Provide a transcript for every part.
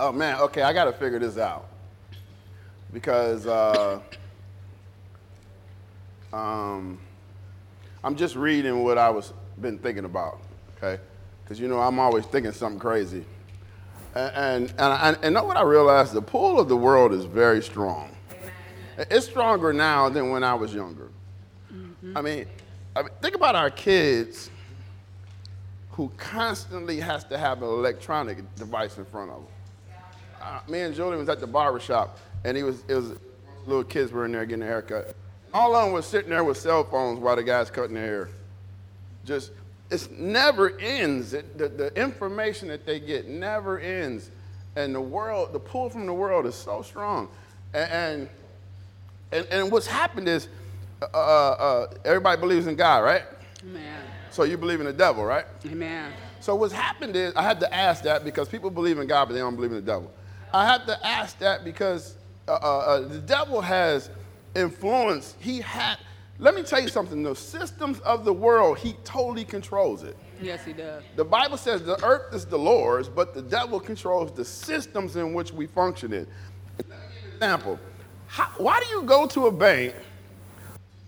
Oh man, okay, I got to figure this out because uh, um, I'm just reading what I was been thinking about. Okay, because you know I'm always thinking something crazy, and and and, I, and know what I realized? The pull of the world is very strong. It's stronger now than when I was younger. I mean, I mean, think about our kids who constantly has to have an electronic device in front of them. Uh, me and Julian was at the barber shop, and he was, it was little kids were in there getting a haircut. All of them was sitting there with cell phones while the guy's cutting their hair. Just, it never ends. It, the, the information that they get never ends. And the world, the pull from the world is so strong. And, and, and, and what's happened is, uh, uh, everybody believes in God, right? Amen. So you believe in the devil, right? Amen. So what's happened is I had to ask that because people believe in God, but they don't believe in the devil. I have to ask that because uh, uh, uh, the devil has influence. He had. Let me tell you something. The systems of the world, he totally controls it. Yes, he does. The Bible says the earth is the Lord's, but the devil controls the systems in which we function in. Let me give you an example. How, why do you go to a bank,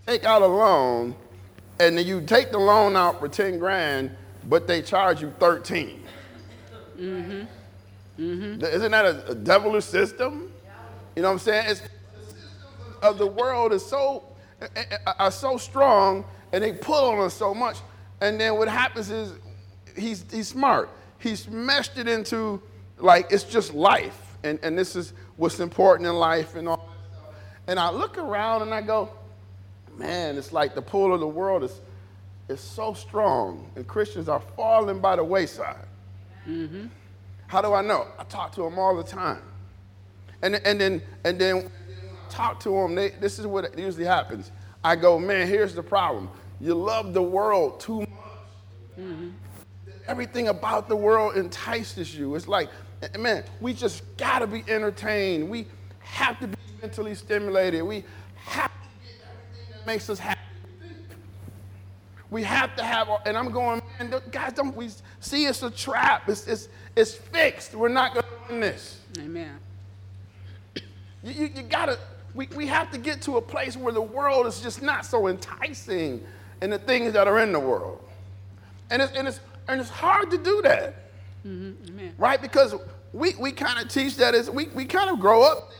take out a loan, and then you take the loan out for 10 grand, but they charge you 13? Mm-hmm. Mm-hmm. Isn't that a, a devilish system? You know what I'm saying? It's, of the world is so are so strong and they pull on us so much. And then what happens is he's he's smart. He's meshed it into like it's just life. And and this is what's important in life and all that stuff. And I look around and I go, man, it's like the pull of the world is is so strong, and Christians are falling by the wayside. Mm-hmm. How do I know? I talk to them all the time. And, and then, and then talk to them, they, this is what usually happens. I go, man, here's the problem. You love the world too much. Mm-hmm. Everything about the world entices you. It's like, man, we just gotta be entertained. We have to be mentally stimulated. We have to get everything that makes us happy. We have to have, and I'm going, man, guys, don't we see it's a trap? It's, it's, it's fixed. We're not going to win this. Amen. You, you, you got to, we, we have to get to a place where the world is just not so enticing in the things that are in the world. And it's, and it's, and it's hard to do that. Mm-hmm. Right? Because we, we kind of teach that as we, we kind of grow up.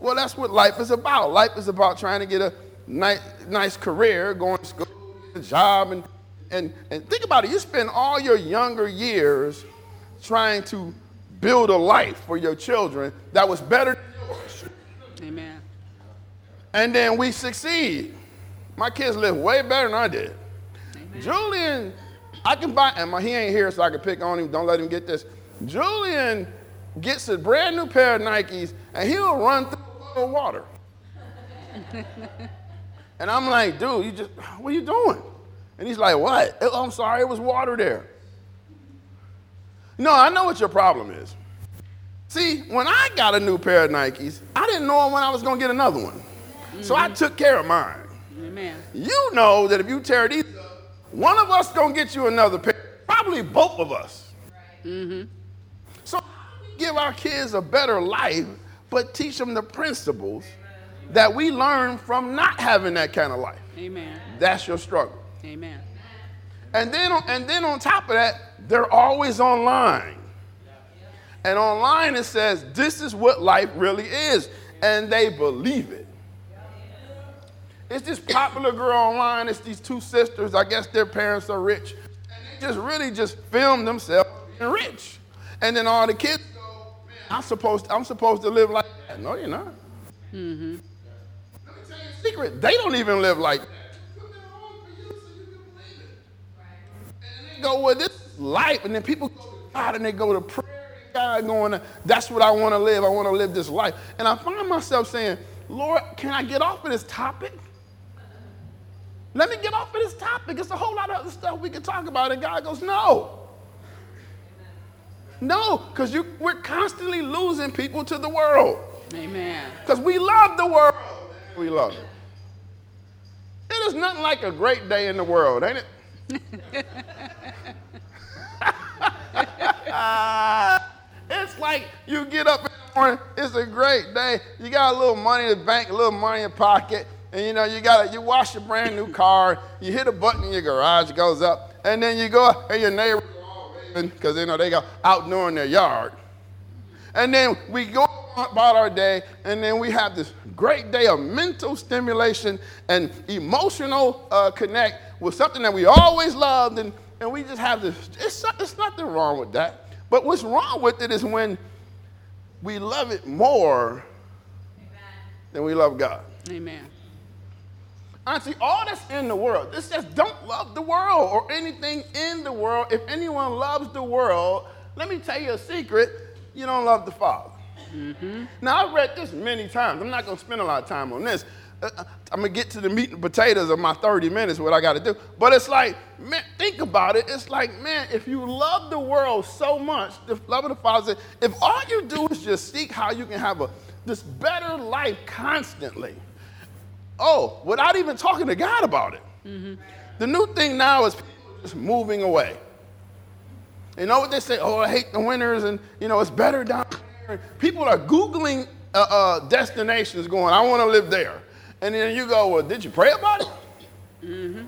Well, that's what life is about. Life is about trying to get a nice, nice career, going to school a job. And, and, and think about it. You spend all your younger years trying to build a life for your children that was better than yours. Amen. And then we succeed. My kids live way better than I did. Amen. Julian, I can buy, and my, he ain't here so I can pick on him. Don't let him get this. Julian gets a brand new pair of Nikes and he'll run through the water. And I'm like, dude, you just, what are you doing? And he's like, what? Oh, I'm sorry, it was water there. No, I know what your problem is. See, when I got a new pair of Nikes, I didn't know when I was going to get another one. Mm-hmm. So I mm-hmm. took care of mine. Amen. You know that if you tear these up, one of us going to get you another pair. Probably both of us. Mm-hmm. So give our kids a better life, but teach them the principles that we learn from not having that kind of life. Amen. That's your struggle. Amen. And then, and then on top of that, they're always online. And online it says, this is what life really is. And they believe it. It's this popular girl online. It's these two sisters. I guess their parents are rich. And they just really just film themselves being rich. And then all the kids go, I'm supposed, I'm supposed to live like that. No, you're not. Mm-hmm Let me tell you a secret. They don't even live like that. on for you so you can believe it. And they go, well, this is life. And then people go to God and they go to prayer. God going, that's what I want to live. I want to live this life. And I find myself saying, Lord, can I get off of this topic? Let me get off of this topic. It's a whole lot of other stuff we can talk about. And God goes, no. No, because we're constantly losing people to the world. Amen. Because we love the world. We love it. It is nothing like a great day in the world, ain't it? it's like you get up in the morning, it's a great day. You got a little money in the bank, a little money in your pocket, and you know, you got you wash your brand new car, you hit a button in your garage, goes up, and then you go and your neighbors because you know they go out doing their yard. And then we go about our day, and then we have this great day of mental stimulation and emotional uh, connect with something that we always loved, and, and we just have this. It's, it's nothing wrong with that. But what's wrong with it is when we love it more Amen. than we love God. Amen. Auntie, all that's in the world, this says don't love the world or anything in the world. If anyone loves the world, let me tell you a secret you don't love the Father. Mm-hmm. Now, I've read this many times. I'm not going to spend a lot of time on this. Uh, I'm to get to the meat and potatoes of my 30 minutes, what I got to do. But it's like, man, think about it. It's like, man, if you love the world so much, the love of the Father, if all you do is just seek how you can have a, this better life constantly, Oh, without even talking to God about it. Mm-hmm. The new thing now is just moving away. You know what they say? Oh, I hate the winters, and you know it's better down there. People are googling uh, uh, destinations, going, "I want to live there," and then you go, "Well, did you pray about it?" Mm-hmm.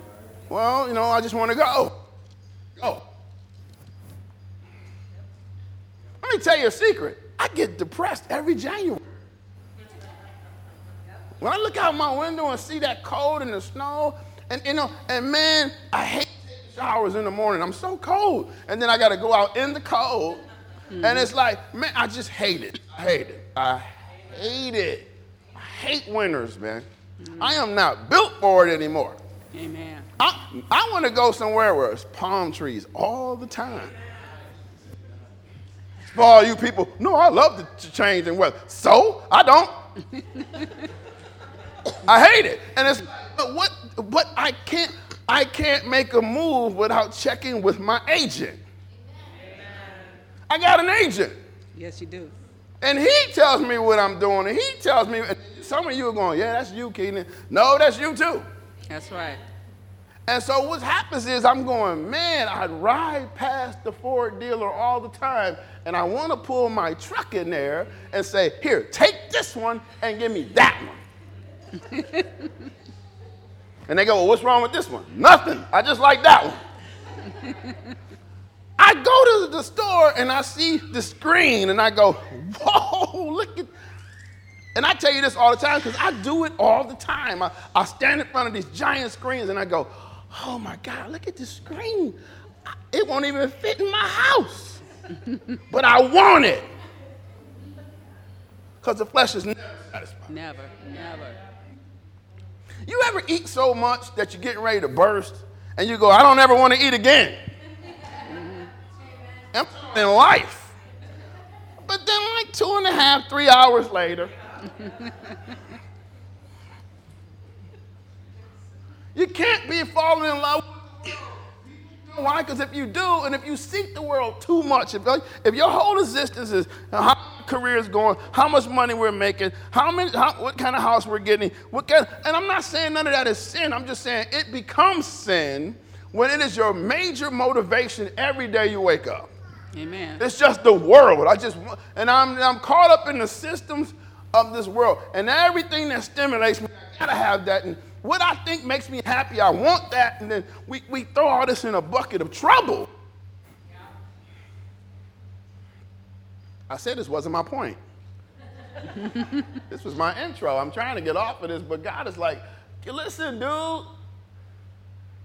Well, you know, I just want to go. Go. Let me tell you a secret. I get depressed every January. When I look out my window and see that cold and the snow, and you know, and man, I hate showers in the morning. I'm so cold. And then I gotta go out in the cold. Mm-hmm. And it's like, man, I just hate it. I hate it. I hate it. I hate winters, man. Mm-hmm. I am not built for it anymore. Amen. I, I want to go somewhere where it's palm trees all the time. For all you people, no, I love the change in weather. So I don't. I hate it. And it's but what but I can't I can't make a move without checking with my agent. I got an agent. Yes, you do. And he tells me what I'm doing, and he tells me, some of you are going, yeah, that's you, Keenan. No, that's you too. That's right. And so what happens is I'm going, man, I ride past the Ford dealer all the time, and I want to pull my truck in there and say, here, take this one and give me that one. and they go, well, what's wrong with this one? Nothing. I just like that one. I go to the store and I see the screen and I go, whoa, look at. And I tell you this all the time because I do it all the time. I, I stand in front of these giant screens and I go, oh my God, look at this screen. It won't even fit in my house. but I want it. Because the flesh is never satisfied. Never, never. You ever eat so much that you're getting ready to burst and you go, I don't ever want to eat again? Mm-hmm. In life. But then, like two and a half, three hours later, you can't be falling in love why? Because if you do, and if you seek the world too much, if, if your whole existence is how career is going, how much money we're making, how many, how, what kind of house we're getting, what kind, and I'm not saying none of that is sin. I'm just saying it becomes sin when it is your major motivation every day you wake up. Amen. It's just the world. I just and I'm I'm caught up in the systems of this world, and everything that stimulates me, I gotta have that. And what I think makes me happy, I want that, and then we, we throw all this in a bucket of trouble. Yeah. I said this wasn't my point. this was my intro. I'm trying to get off of this, but God is like, listen, dude.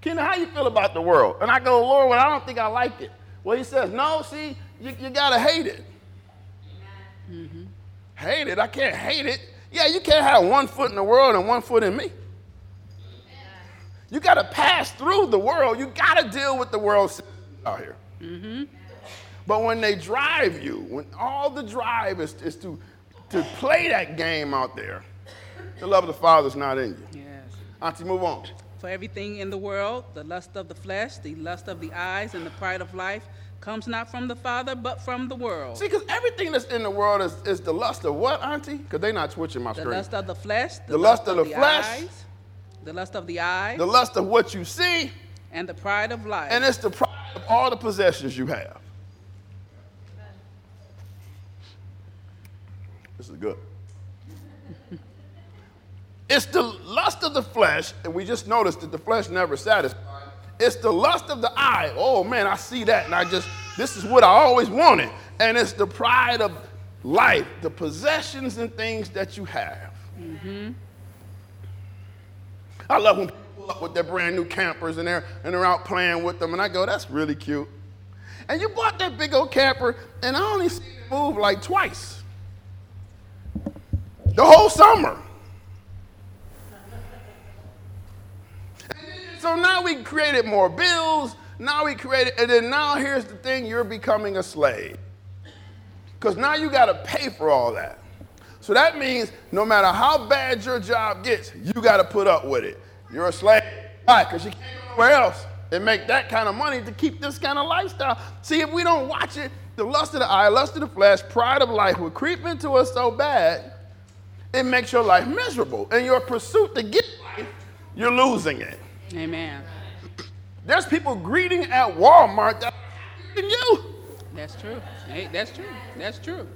Ken, how you feel about the world? And I go, Lord, well, I don't think I like it. Well, he says, no, see, you, you got to hate it. Mm-hmm. Hate it? I can't hate it. Yeah, you can't have one foot in the world and one foot in me. You got to pass through the world. You got to deal with the world out here. Mm-hmm. But when they drive you, when all the drive is, is to, to play that game out there, the love of the Father is not in you. Yes. Auntie, move on. For everything in the world, the lust of the flesh, the lust of the eyes, and the pride of life comes not from the Father, but from the world. See, because everything that's in the world is, is the lust of what, Auntie? Because they're not switching my the screen. The lust of the flesh, the, the lust, lust, of the, the flesh, eyes, the lust of the eyes. The lust of what you see. And the pride of life. And it's the pride of all the possessions you have. This is good. It's the lust of the flesh, and we just noticed that the flesh never satisfies. It's the lust of the eye. Oh man, I see that, and I just, this is what I always wanted. And it's the pride of life, the possessions and things that you have. Mm-hmm. I love when people pull up with their brand new campers and they're, and they're out playing with them, and I go, that's really cute. And you bought that big old camper, and I only see it move like twice. The whole summer. So now we created more bills. Now we created, and then now here's the thing you're becoming a slave. Because now you got to pay for all that. So that means no matter how bad your job gets, you got to put up with it. You're a slave. Why? Because you can't go anywhere else and make that kind of money to keep this kind of lifestyle. See, if we don't watch it, the lust of the eye, lust of the flesh, pride of life will creep into us so bad, it makes your life miserable. In your pursuit to get life, you're losing it. Amen. There's people greeting at Walmart that than you. That's true. Hey, that's true. That's true.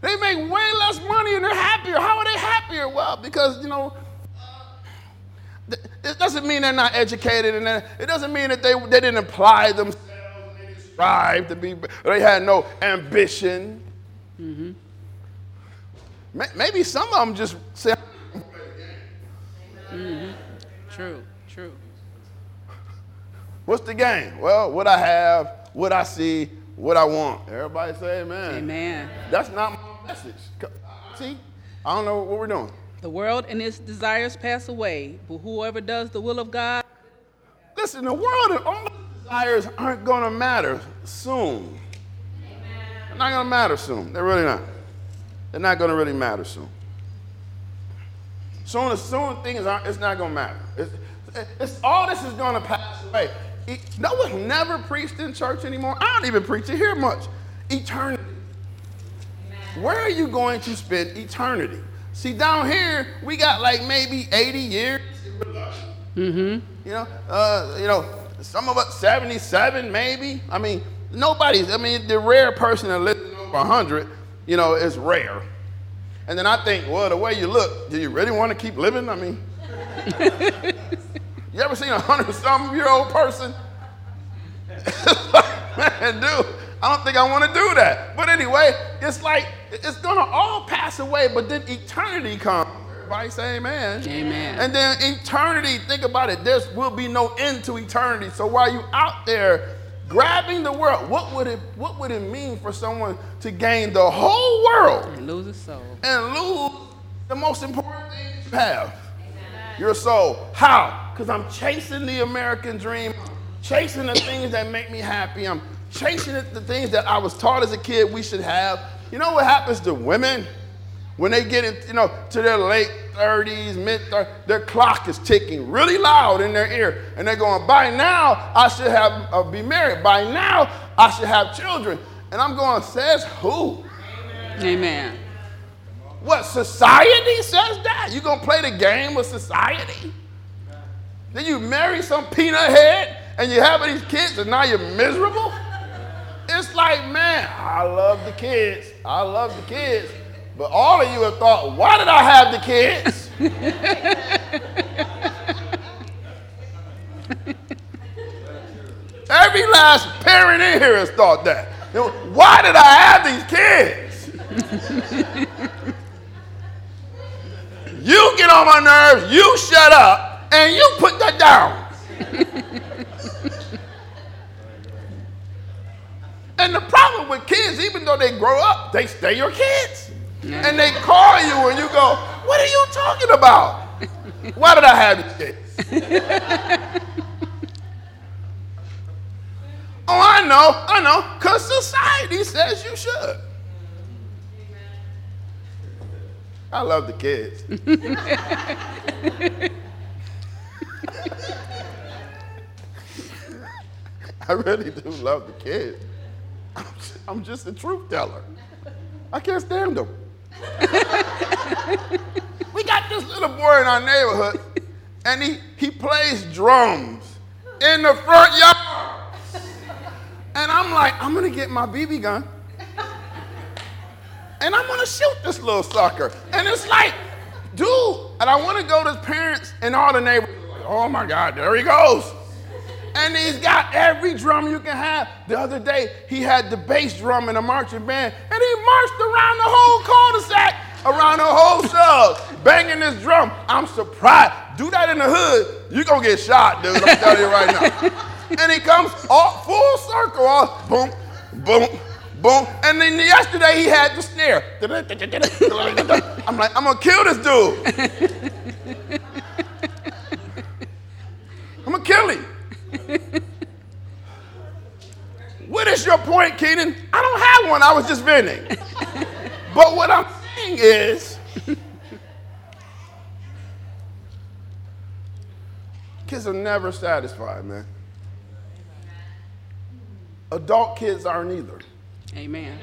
They make way less money and they're happier. How are they happier? Well, because, you know, it doesn't mean they're not educated and it doesn't mean that they, they didn't apply themselves they didn't strive to be, they had no ambition. Mm-hmm. Maybe some of them just say, mm-hmm. True, true. What's the game? Well, what I have, what I see, what I want. Everybody say amen. Amen. That's not my message. See, I don't know what we're doing. The world and its desires pass away, but whoever does the will of God. Listen, the world and all desires aren't going to matter soon. They're not going to matter soon. They're really not. They're not going to really matter soon. Soon as soon things aren't, it's not going to matter. It's, it's, all this is going to pass away. No one's never preached in church anymore. I don't even preach it here much. Eternity. Where are you going to spend eternity? See, down here, we got like maybe 80 years. Mm-hmm. You know, uh, you know, some of us 77 maybe. I mean, nobody's, I mean, the rare person that lives over 100, you know, is rare. And then I think, well, the way you look, do you really want to keep living? I mean, You ever seen a hundred something year old person? man, dude, I don't think I want to do that. But anyway, it's like it's gonna all pass away, but then eternity comes. Everybody say amen. Amen. And then eternity, think about it, there will be no end to eternity. So while you out there grabbing the world, what would it what would it mean for someone to gain the whole world and lose a soul? And lose the most important thing you have your soul. How? Because I'm chasing the American dream, chasing the things that make me happy. I'm chasing the things that I was taught as a kid we should have. You know what happens to women? When they get in, you know, to their late 30s, mid 30s, their clock is ticking really loud in their ear. And they're going, by now I should have uh, be married. By now I should have children. And I'm going, says who? Amen. Amen. What, society says that? You gonna play the game with society? Then you marry some peanut head and you have these kids and now you're miserable? It's like, man, I love the kids. I love the kids. But all of you have thought, why did I have the kids? Every last parent in here has thought that. You know, why did I have these kids? You get on my nerves, you shut up, and you put that down. and the problem with kids, even though they grow up, they stay your kids. And they call you and you go, What are you talking about? Why did I have these kids? oh, I know, I know, because society says you should. I love the kids. I really do love the kids. I'm just a truth teller. I can't stand them. we got this little boy in our neighborhood, and he, he plays drums in the front yard. And I'm like, I'm gonna get my BB gun, and I'm gonna shoot this little sucker. And it's like, dude, and I wanna go to his parents and all the neighbors, like, oh my God, there he goes. And he's got every drum you can have. The other day, he had the bass drum in a marching band, and he marched around the whole cul-de-sac, around the whole sub, banging this drum. I'm surprised. Do that in the hood, you're gonna get shot, dude. I'm telling you right now. and he comes all full circle, all boom, boom, boom. And then yesterday he had the snare. I'm like, I'm gonna kill this dude. I'm gonna kill him. what is your point, Keenan? I don't have one. I was just venting. but what I'm saying is, kids are never satisfied, man. Adult kids aren't either. Amen.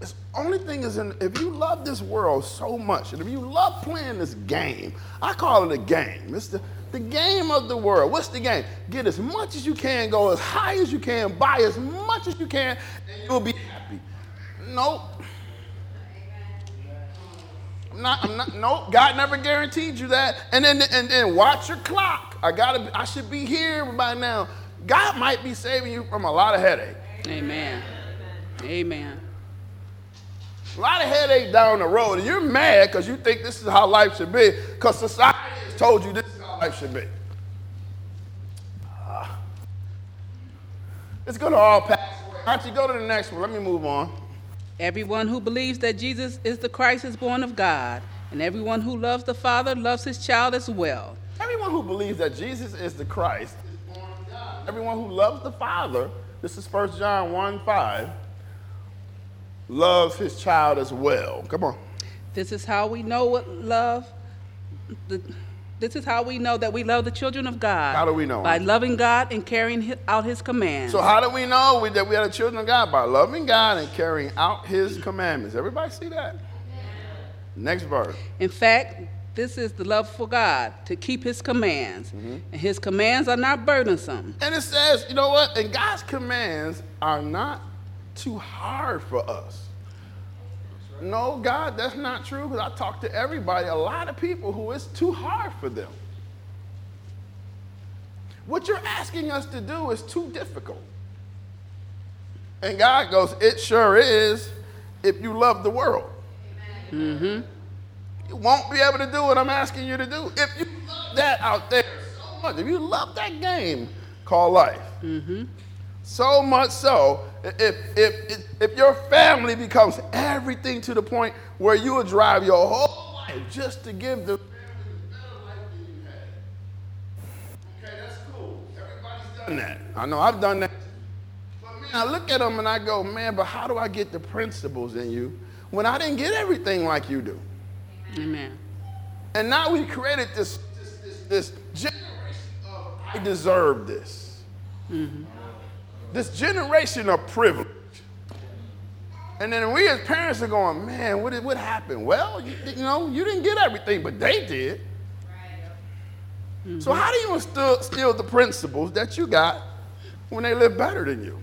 The only thing is, in, if you love this world so much, and if you love playing this game, I call it a game. It's the, the game of the world. What's the game? Get as much as you can, go as high as you can, buy as much as you can, and you'll be happy. Nope. I'm not, I'm not, nope, God never guaranteed you that. And then, and then watch your clock. I gotta, I should be here by now. God might be saving you from a lot of headache. Amen. Amen. A lot of headache down the road, and you're mad because you think this is how life should be, because society has told you this life should be. Uh, it's gonna all pass away. Auntie, go to the next one. Let me move on. Everyone who believes that Jesus is the Christ is born of God, and everyone who loves the Father loves his child as well. Everyone who believes that Jesus is the Christ is born of God. Everyone who loves the Father, this is 1 John 1 5, loves his child as well. Come on. This is how we know what love. The, this is how we know that we love the children of God. How do we know? By loving God and carrying out His commands. So, how do we know we, that we are the children of God? By loving God and carrying out his commandments. Everybody see that? Next verse. In fact, this is the love for God to keep His commands, Mm-hmm. and His commands are not burdensome. And it says, you know what? And God's commands are not too hard for us. No, God, that's not true because I talk to everybody, a lot of people who it's too hard for them. What you're asking us to do is too difficult. And God goes, It sure is if you love the world. Mm-hmm. You won't be able to do what I'm asking you to do. If you love that out there so much, if you love that game called life, mm-hmm. so much so, if, if, if, if your family becomes everything to the point where you will drive your whole life just to give the family the better life than you had. Okay, that's cool. Everybody's done that. I know I've done that. But man, I look at them and I go, man, but how do I get the principles in you when I didn't get everything like you do? Amen. And now we created this, this, this, this generation of I deserve this. Mm-hmm. This generation of privilege. And then we as parents are going, man, what, did, what happened? Well, you, you know, you didn't get everything, but they did. So how do you instill, the principles that you got when they live better than you?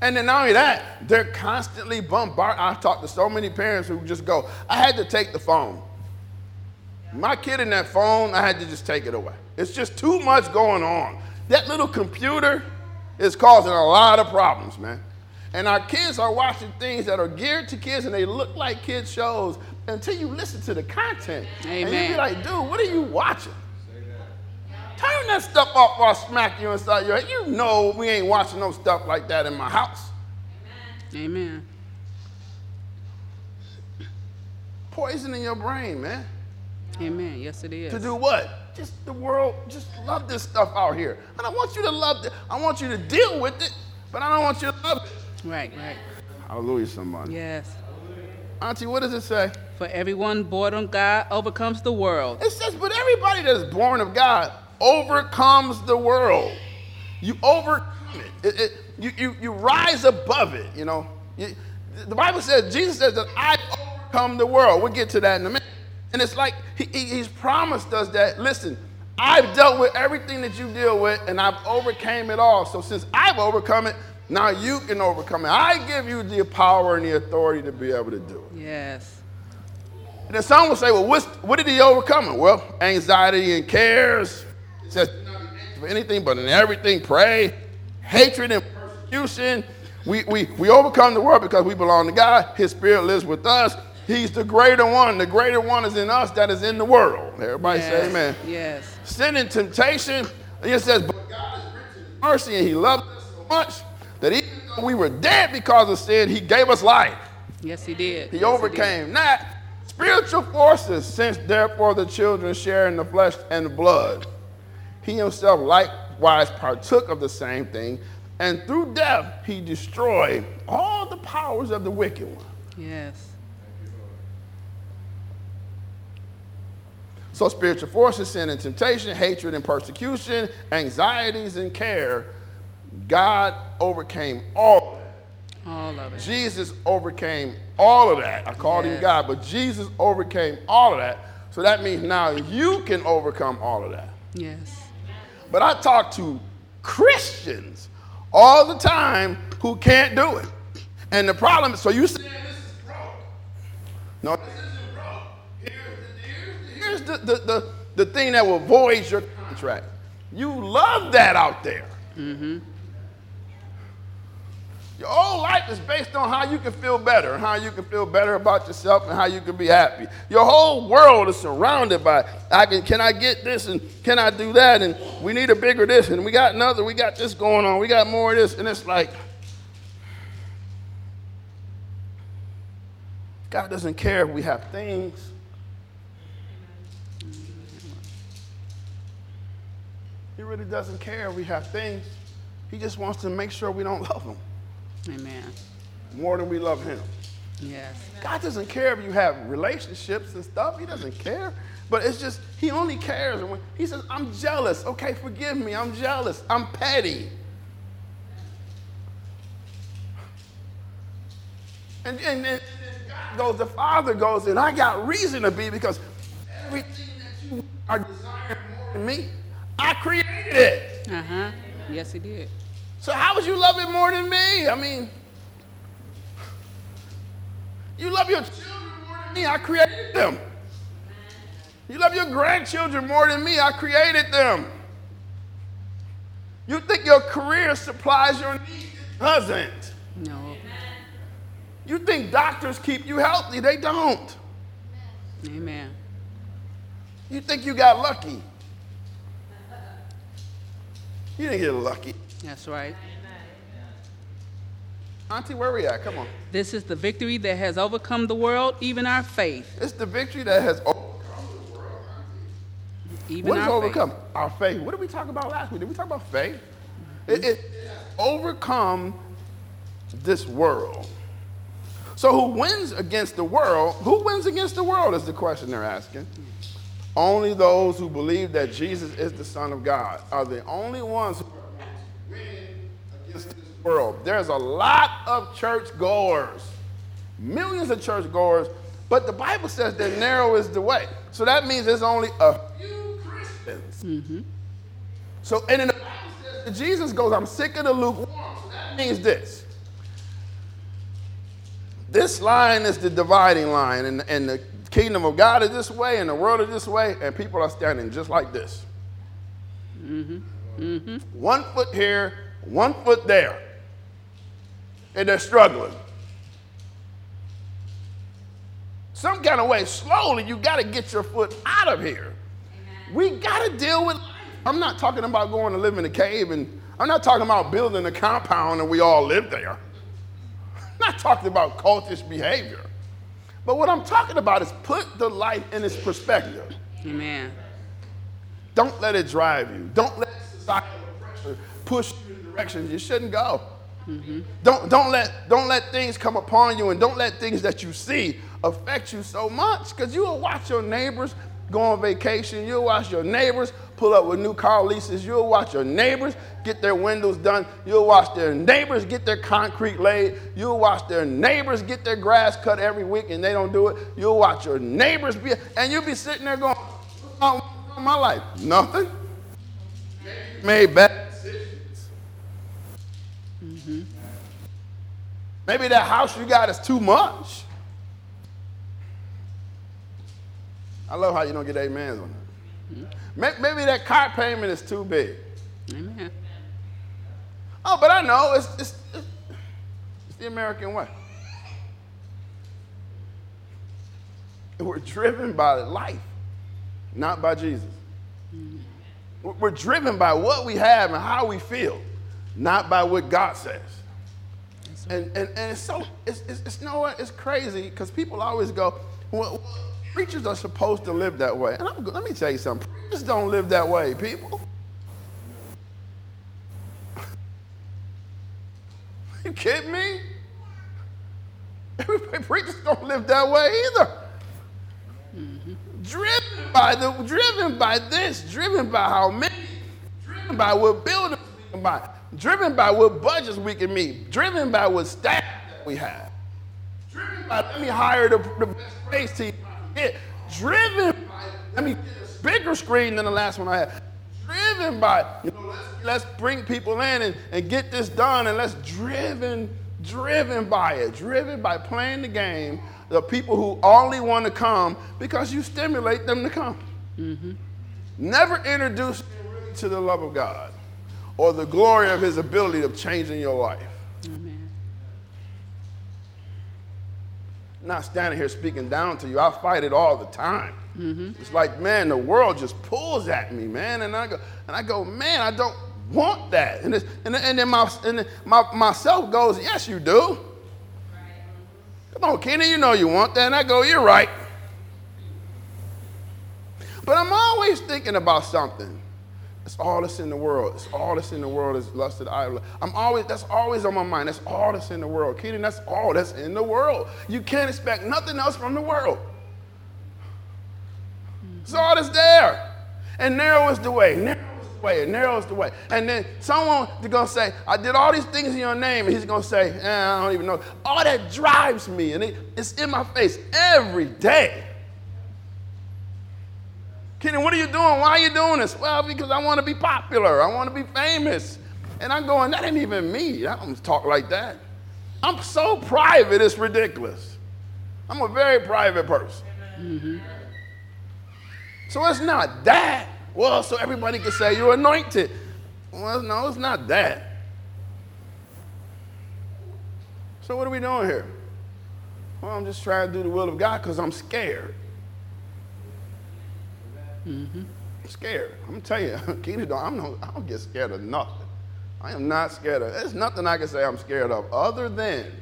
And then not only that, they're constantly bombarded. I talked to so many parents who just go, I had to take the phone. My kid in that phone, I had to just take it away. It's just too much going on. That little computer is causing a lot of problems, man. And our kids are watching things that are geared to kids and they look like kids' shows until you listen to the content. And you be like, dude, what are you watching? Turn that stuff off or I'll smack you inside your head. You know we ain't watching no stuff like that in my house. Amen. Poisoning your brain, man. Amen. Yes, it is. To do what? Just the world, just love this stuff out here. And I want you to love it. I want you to deal with it, but I don't want you to love it. Right, right. Hallelujah, somebody. Yes. Auntie, what does it say? For everyone born of God overcomes the world. It says, but everybody that is born of God overcomes the world. You overcome it. It- it- you, you, you rise above it, you know. You- the Bible says, Jesus says that I overcome the world. We'll get to that in a minute. And it's like he, he- he's promised us that, listen, I've dealt with everything that you deal with and I've overcame it all. So since I've overcome it, Now you can overcome it. I give you the power and the authority to be able to do it. Yes. And then some will say, well, what's, what did he overcome? Well, anxiety and cares. It says, "Do not be anxious for anything, but in everything pray. Hatred and persecution. We, we, we overcome the world because we belong to God. His spirit lives with us. He's the greater one. The greater one is in us that is in the world. Everybody yes. say amen. Yes. Sin and temptation. It says, but God is rich in mercy and he loved us so much that even though we were dead because of sin, he gave us life. Yes, he did. He Yes, overcame that. Spiritual forces, since therefore the children share in the flesh and the blood, he himself likewise partook of the same thing, and through death he destroyed all the powers of the wicked one. Yes. So spiritual forces, sin and temptation, hatred and persecution, anxieties and care, God overcame all of that. All of it. Jesus overcame all of that. I called him God, but Jesus overcame all of that. So that means now you can overcome all of that. Yes. But I talk to Christians all the time who can't do it. And the problem is, so you saying this is broke. No, this isn't broke. Here's, the, the, the, the, thing that will void your contract. You love that out there. Mm-hmm. Your whole life is based on how you can feel better, how you can feel better about yourself, and how you can be happy. Your whole world is surrounded by I can can I get this and can I do that and we need a bigger this and we got another, we got this going on, we got more of this, and it's like God doesn't care if we have things. He really doesn't care if we have things. He just wants to make sure we don't love him Amen. more than we love him. Yes. God doesn't care if you have relationships and stuff. He doesn't care. But it's just, he only cares when he says, I'm jealous. Okay, forgive me. I'm jealous. I'm petty. And, and, and God goes, the Father goes, and I got reason to be because everything that you are desiring more than me, I created it. Uh huh. Yes, he did. So how would you love it more than me? I mean, you love your children more than me. I created them. You love your grandchildren more than me. I created them. You think your career supplies your needs? It doesn't. No. You think doctors keep you healthy? They don't. Amen. You think you got lucky? You didn't get lucky. That's right. Auntie, where we at? Come on. This is the victory that has overcome the world, even our faith. It's the victory that has overcome the world. Even What is our overcome? Our faith. What did we talk about last week? Did we talk about faith? It, it overcome this world. So who wins against the world? Who wins against the world is the question they're asking. Only those who believe that Jesus is the Son of God are the only ones who are against this world. There's a lot of church goers, millions of church goers, but the Bible says that narrow is the way. So that means there's only a few Christians. Mm-hmm. So, and then the Bible says that Jesus goes, I'm sick of the lukewarm. So that means this. This line is the dividing line, and, and the kingdom of God is this way, and the world is this way, and people are standing just like this. Mm-hmm. One foot here, one foot there. And they're struggling. Some kind of way, slowly, you got to get your foot out of here. We got to deal with. I'm not talking about going to live in a cave, and I'm not talking about building a compound and we all live there. I'm not talking about cultish behavior. But what I'm talking about is put the life in its perspective. Amen. Don't let it drive you. Don't let societal pressure push you in directions you shouldn't go. Mm-hmm. Don't, don't, let, don't let things come upon you and don't let things that you see affect you so much because you will watch your neighbors go on vacation. You'll watch your neighbors pull up with new car leases. You'll watch your neighbors get their windows done. You'll watch their neighbors get their concrete laid. You'll watch their neighbors get their grass cut every week and they don't do it. You'll watch your neighbors be, and you'll be sitting there going, what's wrong with my life? Nothing. Made bad decisions. Mm-hmm. Maybe that house you got is too much. I love how you don't get amens on that. Mm-hmm. May- Maybe that car payment is too big. Amen. Oh, but I know it's, it's, it's, it's the American way. We're driven by life, not by Jesus. Mm-hmm. We're- We're driven by what we have and how we feel, not by what God says. And, and, and it's so, it's, it's, it's you know what? It's crazy because people always go, well, preachers are supposed to live that way. And I'm, let me tell you something. Preachers don't live that way, people. You kidding me? Preachers don't live that way either. Driven by the, driven by this, driven by how many, driven by what buildings we can buy, driven by what budgets we can meet, driven by what staff we have, driven by let me hire the, the best praise team I get, driven by let me get a bigger screen than the last one I had, driven by you know let's, let's bring people in and, and get this done and let's driven driven by it driven by playing the game the people who only want to come because you stimulate them to come. Mm-hmm. Never introduce to the love of god or the glory of his ability of changing your life. Amen. Not standing here speaking down to you. I fight it all the time. Mm-hmm. It's like, man, the world just pulls at me, man, and I go, and I go, man, I don't want that. And, it's, and, then- and then my, and then my myself goes, yes, you do. Come on, Kenny, you know you want that. And I go, you're right. But I'm always thinking about something. It's all that's in the world. It's all that's in the world is lusted idol. I'm always that's always on my mind. That's all that's in the world. Keaton, that's all that's in the world. You can't expect nothing else from the world. It's all that's there. And narrow is the way. Narrow is the way. And narrow is the way. And then someone is gonna say, I did all these things in your name, and he's gonna say, eh, I don't even know. All that drives me, and it, it's in my face every day. Kenny, what are you doing? Why are you doing this? Well, because I want to be popular. I want to be famous. And I'm going, that ain't even me. I don't talk like that. I'm so private, it's ridiculous. I'm a very private person. Mm-hmm. So it's not that. Well, so everybody can say you're anointed. Well, no, it's not that. So what are we doing here? Well, I'm just trying to do the will of God because I'm scared. I'm scared. I'm gonna tell you, Keita, don't, I'm no, I don't get scared of nothing. I am not scared of. There's nothing I can say I'm scared of other than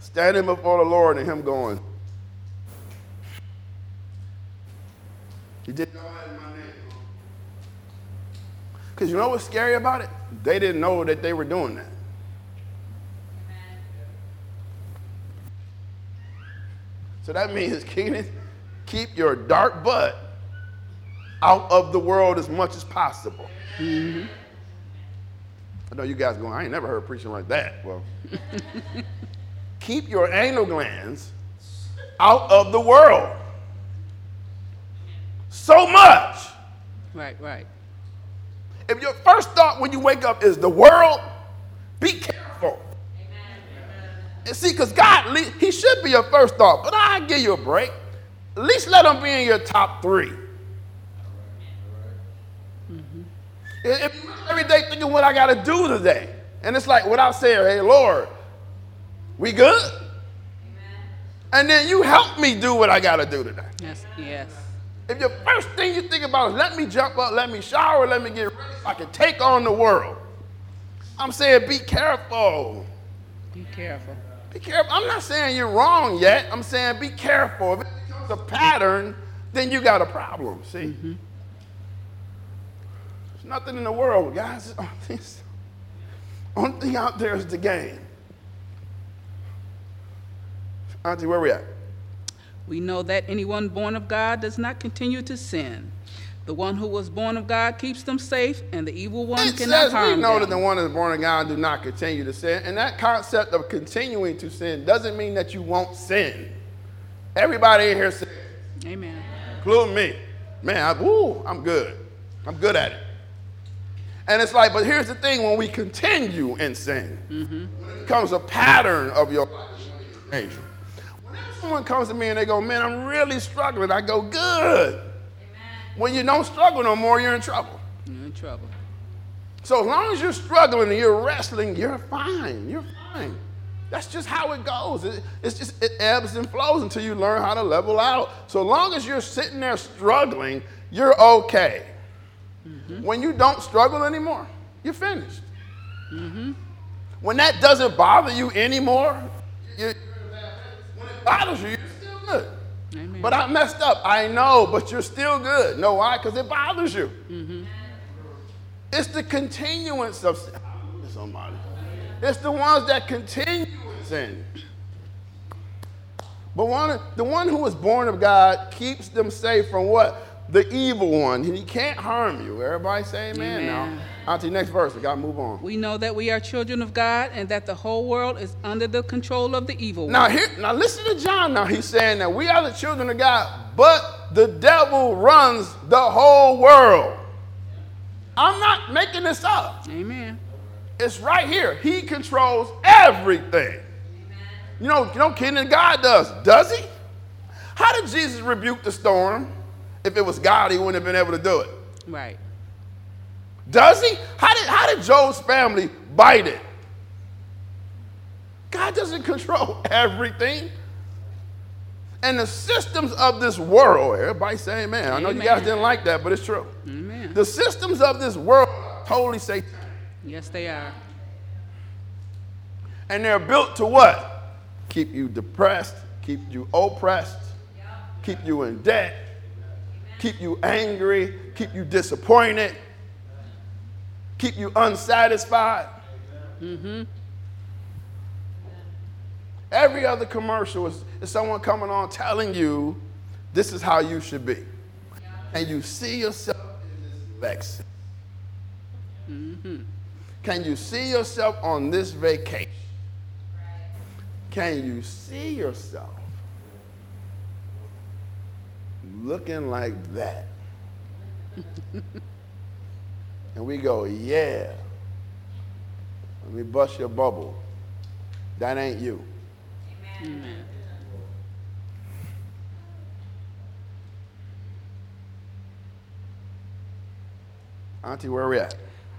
standing before the Lord and Him going. You didn't know that in my name. Because you know what's scary about it? They didn't know that they were doing that. So that means, Keenan, keep your dark butt out of the world as much as possible. Mm-hmm. I know you guys going, I ain't never heard preaching like that. Well, keep your anal glands out of the world. So much. Right, right. If your first thought when you wake up is the world, be careful. And see, because God, He should be your first thought, but I give you a break. At least let Him be in your top three. If if every day thinking what I got to do today, and it's like without saying, "Hey Lord, we good?" And then you help me do what I got to do today. Yes, yes. If your first thing you think about is let me jump up, let me shower, let me get ready so I can take on the world. I'm saying be careful. Be careful. Be careful. I'm not saying you're wrong yet. I'm saying be careful. If it becomes a pattern, then you got a problem. See? There's nothing in the world, guys. Only thing out there is the game. Auntie, where we at? We know that anyone born of God does not continue to sin. The one who was born of God keeps them safe, and the evil one It cannot says we know them. that the one that is born of God do not continue to sin. And that concept of continuing to sin doesn't mean that you won't sin. Everybody in here sins, Amen. including me. Man, I, I'm good. I'm good at it. And it's like, but here's the thing when we continue in sin, it becomes a pattern of your life. Whenever someone comes to me and they go, Man, I'm really struggling, I go, Good. When you don't struggle no more, you're in trouble. You're in trouble. So as long as you're struggling and you're wrestling, you're fine. You're fine. That's just how it goes. It, it's just it ebbs and flows until you learn how to level out. So long as you're sitting there struggling, you're okay. Mm-hmm. When you don't struggle anymore, you're finished. Mm-hmm. When that doesn't bother you anymore, you, when it bothers you, you're still good. Amen. But I messed up. I know, but you're still good. Know why? Because it bothers you. Mm-hmm. It's the continuance of sin. Somebody. It's the ones that continue in sin. But one, the one who is born of God keeps them safe from what? The evil one. And he can't harm you. Everybody say amen, Amen. now. On to the next verse. We got to move on. We know that we are children of God and that the whole world is under the control of the evil one. Now here, now listen to John. Now he's saying that we are the children of God, but the devil runs the whole world. I'm not making this up. Amen. It's right here. He controls everything. You know, you know, King God does, does he? How did Jesus rebuke the storm? If it was God, he wouldn't have been able to do it. Right. Does he? How did, how did Job's family bite it? God doesn't control everything. And the systems of this world, everybody say amen. I know you guys didn't like that, but it's true. Amen. The systems of this world are totally satanic. Yes, they are. And they're built to what? Keep you depressed, keep you oppressed, keep you in debt, keep you angry, keep you disappointed, keep you unsatisfied. Mm-hmm. Every other commercial is, is someone coming on telling you this is how you should be. And you see yourself in this vex. Mm-hmm. Can you see yourself on this vacation? Can you see yourself looking like that? and we go, yeah. Let me bust your bubble. That ain't you. Amen. Auntie, where are we at?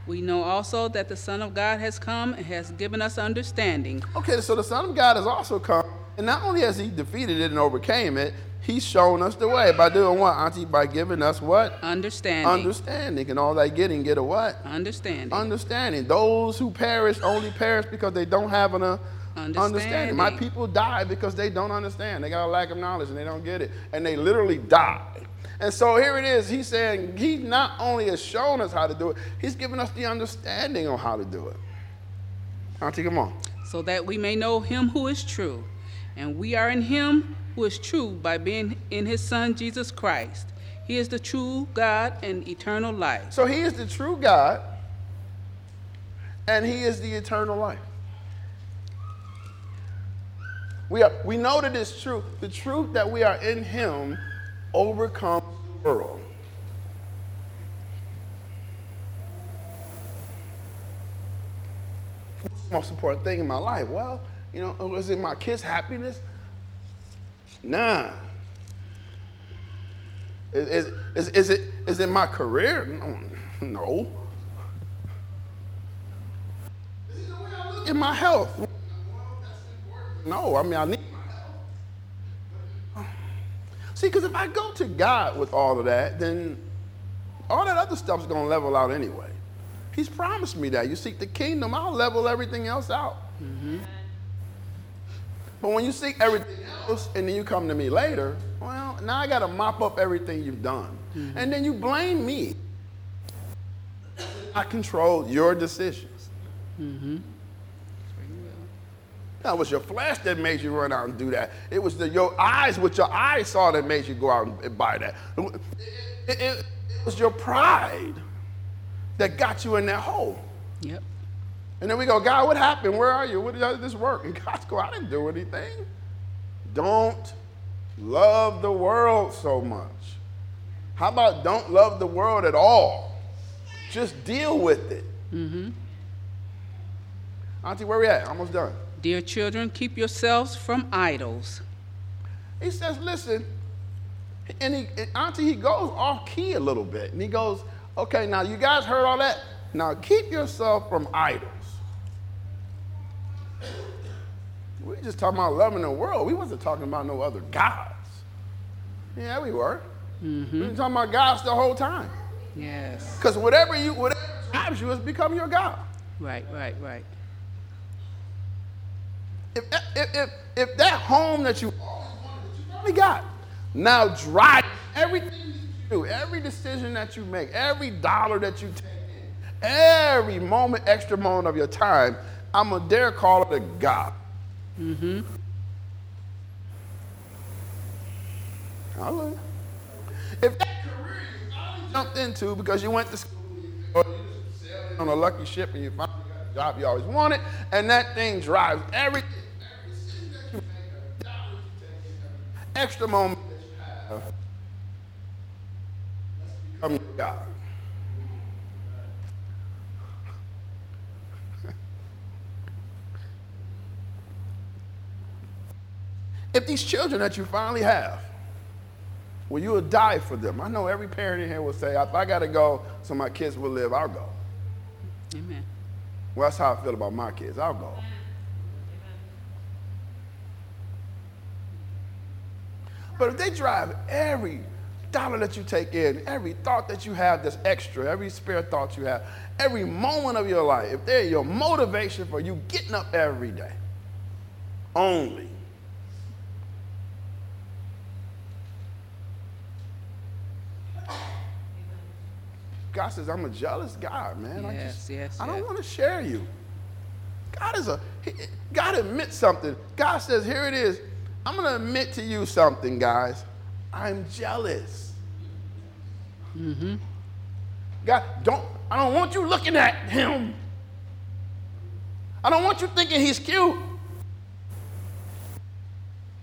We know also that the Son of God has come and has given us understanding. Okay, so the Son of God has also come, and not only has he defeated it and overcame it, he's shown us the way by doing what, Auntie? By giving us what? Understanding. Understanding. And all that getting, get a what? understanding. Understanding. Those who perish only perish because they don't have an uh, understanding. My people die because they don't understand. They got a lack of knowledge and they don't get it. And they literally die. And so here it is. He's saying he not only has shown us how to do it, he's given us the understanding on how to do it. Auntie, come on. so that we may know him who is true. And we are in him who is true by being in his Son, Jesus Christ. He is the true God and eternal life. So he is the true God, and he is the eternal life. We, are, we know that it's true. The truth that we are in him overcomes the world. Most important thing in my life? Well, you know, was it my kids' happiness? Nah. Is, is, is, it, is it my career? No. Is it the way I look at my health? No, I mean, I need my health. See, because if I go to God with all of that, then all that other stuff's going to level out anyway. He's promised me that. You seek the kingdom, I'll level everything else out. Mm-hmm. But when you seek everything else and then you come to me later, well, now I got to mop up everything you've done. Mm-hmm. And then you blame me. I control your decisions. Mm-hmm. That was your flesh that made you run out and do that. It was the, your eyes, what your eyes saw that made you go out and buy that. It, it- it- it was your pride that got you in that hole. Yep. And then we go, God, what happened? Where are you? What did this work? And God's go, I didn't do anything. Don't love the world so much. How about don't love the world at all? Just deal with it. Mm-hmm. Auntie, where are we at? Almost done. Dear children, keep yourselves from idols. He says, listen, and, he, and Auntie, he goes off key a little bit. And he goes, okay, now you guys heard all that? Now keep yourself from idols. We just talking about loving the world. We wasn't talking about no other gods. Yeah, we were. Mm-hmm. We were talking about gods the whole time. Yes. Because whatever you whatever drives you has become your God. Right, right, right. If, if, if, if that home that you only got now drive everything you do, every decision that you make, every dollar that you take in, every moment, extra moment of your time, I'm going to dare call it a God. Mm-hmm. Hallelujah. If that career you jumped into because you went to school or you sailed on a lucky ship and you finally got the job you always wanted, and that thing drives everything, every decision that you make, dollar you take, extra moment that you have, become your God. If these children that you finally have, well, you will die for them. I know every parent in here will say, if I got to go so my kids will live, I'll go. Amen. Well, that's how I feel about my kids. I'll go. But if they drive every dollar that you take in, every thought that you have that's extra, every spare thought you have, every moment of your life, if they're your motivation for you getting up every day, only, God says, I'm a jealous God, man. I just, yes, I don't yes. want to share you. God is a, he- God admits something. God says, here it is. I'm going to admit to you something, guys. I'm jealous. Mm-hmm. God, don't, I don't want you looking at him. I don't want you thinking he's cute.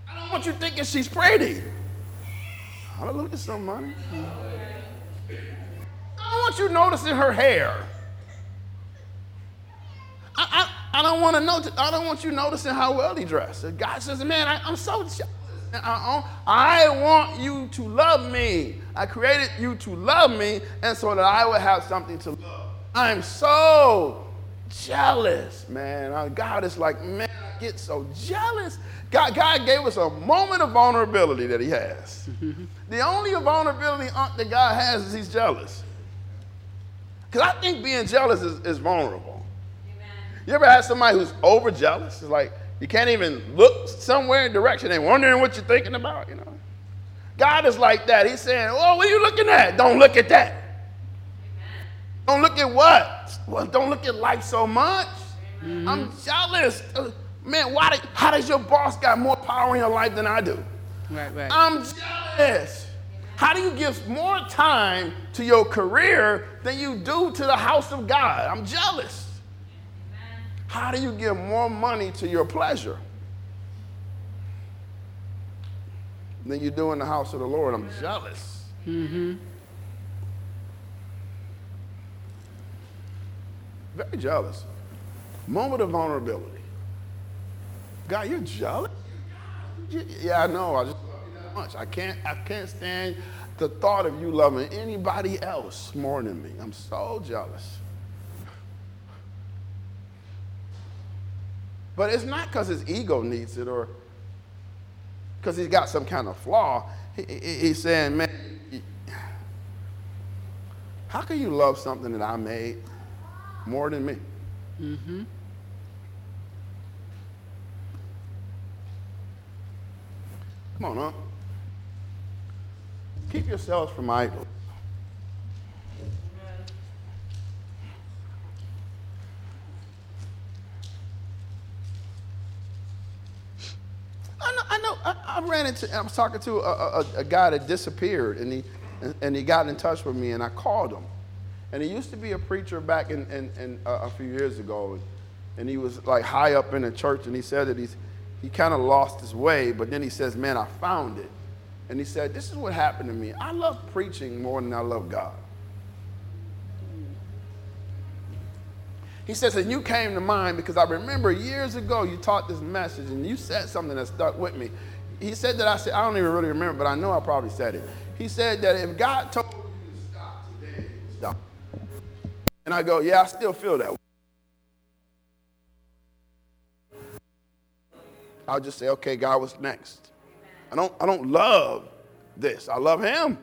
I don't want you thinking she's pretty. Hallelujah, somebody. Don't want you noticing her hair. I, I, I don't want to notice. I don't want you noticing how well he dressed. God says, "Man, I, I'm so jealous. I, I want you to love me. I created you to love me, and so that I would have something to love. I'm so jealous, man. Uh, God is like, man, I get so jealous. God, God gave us a moment of vulnerability that He has. the only vulnerability that God has is He's jealous. Because I think being jealous is, is vulnerable. You ever had somebody who's over jealous? It's like you can't even look somewhere in direction and wondering what you're thinking about, you know? God is like that. He's saying, Oh, what are you looking at? Don't look at that. Don't look at what? Well, don't look at life so much. I'm jealous. Uh, Man, why did, how does your boss got more power in your life than I do? Right, right. I'm jealous. How do you give more time to your career than you do to the house of God? I'm jealous. How do you give more money to your pleasure than you do in the house of the Lord? I'm jealous. Mm-hmm. Very jealous. Moment of vulnerability. God, you're jealous? Yeah, I know. I just much. I can't, I can't stand the thought of you loving anybody else more than me. I'm so jealous. But it's not because his ego needs it or because he's got some kind of flaw. He, he- he's saying, man, how can you love something that I made more than me? Mm-hmm. Come on, huh? Keep yourselves from idols. I know. I, know I, ran into. I was talking to a, a, a guy that disappeared, and he and, and he got in touch with me, and I called him. And he used to be a preacher back in, in, in uh, a few years ago, and he was like high up in the church, and he said that he's he kind of lost his way, but then he says, "Man, I found it." And he said, "This is what happened to me. I love preaching more than I love God." He says, and you came to mind because I remember years ago you taught this message and you said something that stuck with me. He said that I said, I don't even really remember, but I know I probably said it. He said that if God told you to stop today, stop. And I go, yeah, I still feel that way. I'll just say, okay, God, what's next? I don't, I don't love this. I love him.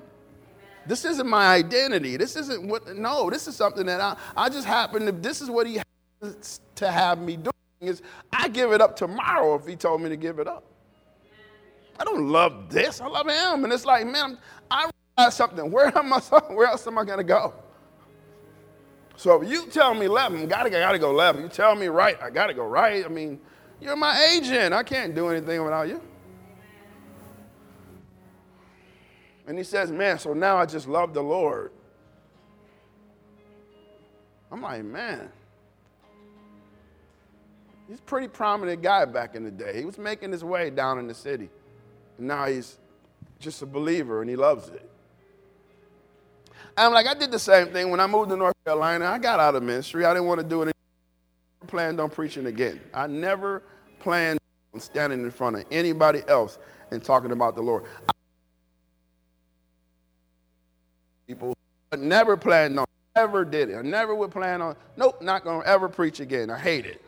This isn't my identity. This isn't what, no, this is something that I, I just happen to, this is what he has to have me doing is I give it up tomorrow if he told me to give it up. I don't love this. I love him. And it's like, man, I realize something. Where am I, where else am I going to go? So if you tell me left, I gotta, gotta go left. You tell me right, I gotta go right. I mean, you're my agent. I can't do anything without you. And he says, Man, so now I just love the Lord. I'm like, Man, he's a pretty prominent guy back in the day. He was making his way down in the city. And now he's just a believer and he loves it. I'm like, I did the same thing when I moved to North Carolina. I got out of ministry. I didn't want to do it. I planned on preaching again. I never planned on standing in front of anybody else and talking about the Lord. I people but never planned on, never did it. I never would plan on, nope, not going to ever preach again. I hate it.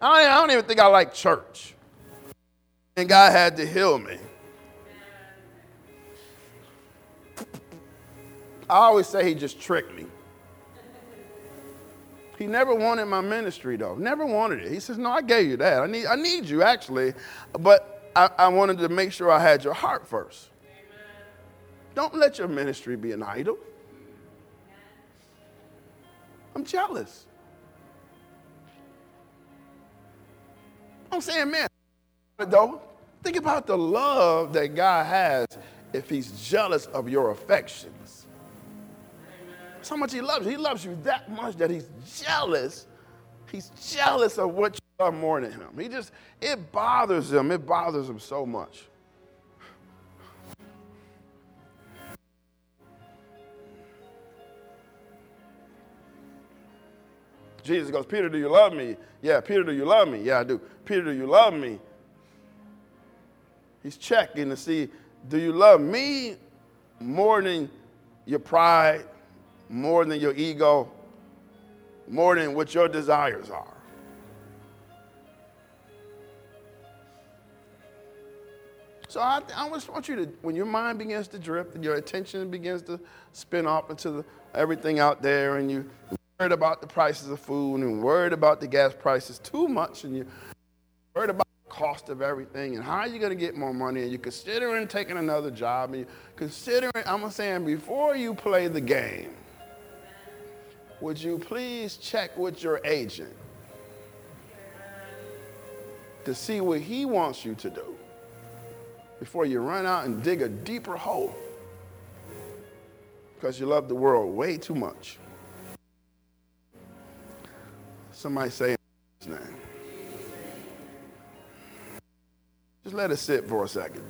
I don't, I don't even think I like church. And God had to heal me. I always say he just tricked me. He never wanted my ministry though. Never wanted it. He says, No, I gave you that. I need, I need you actually. But I, I wanted to make sure I had your heart first. Don't let your ministry be an idol. I'm jealous. I'm saying, man, though, think about the love that God has if he's jealous of your affections. That's how much he loves you. He loves you that much that he's jealous. He's jealous of what you love more than him. He just, it bothers him. It bothers him so much. Jesus goes, Peter, do you love me? Yeah, Peter, do you love me? Yeah, I do. Peter, do you love me? He's checking to see, do you love me more than your pride, more than your ego, more than what your desires are? So I, I just want you to, when your mind begins to drift and your attention begins to spin off into the, everything out there and you worried about the prices of food and worried about the gas prices too much and you're worried about the cost of everything and how are you going to get more money and you're considering taking another job and you're considering, I'm saying, before you play the game, would you please check with your agent to see what he wants you to do before you run out and dig a deeper hole because you love the world way too much. Somebody say his name. Just let it sit for a second.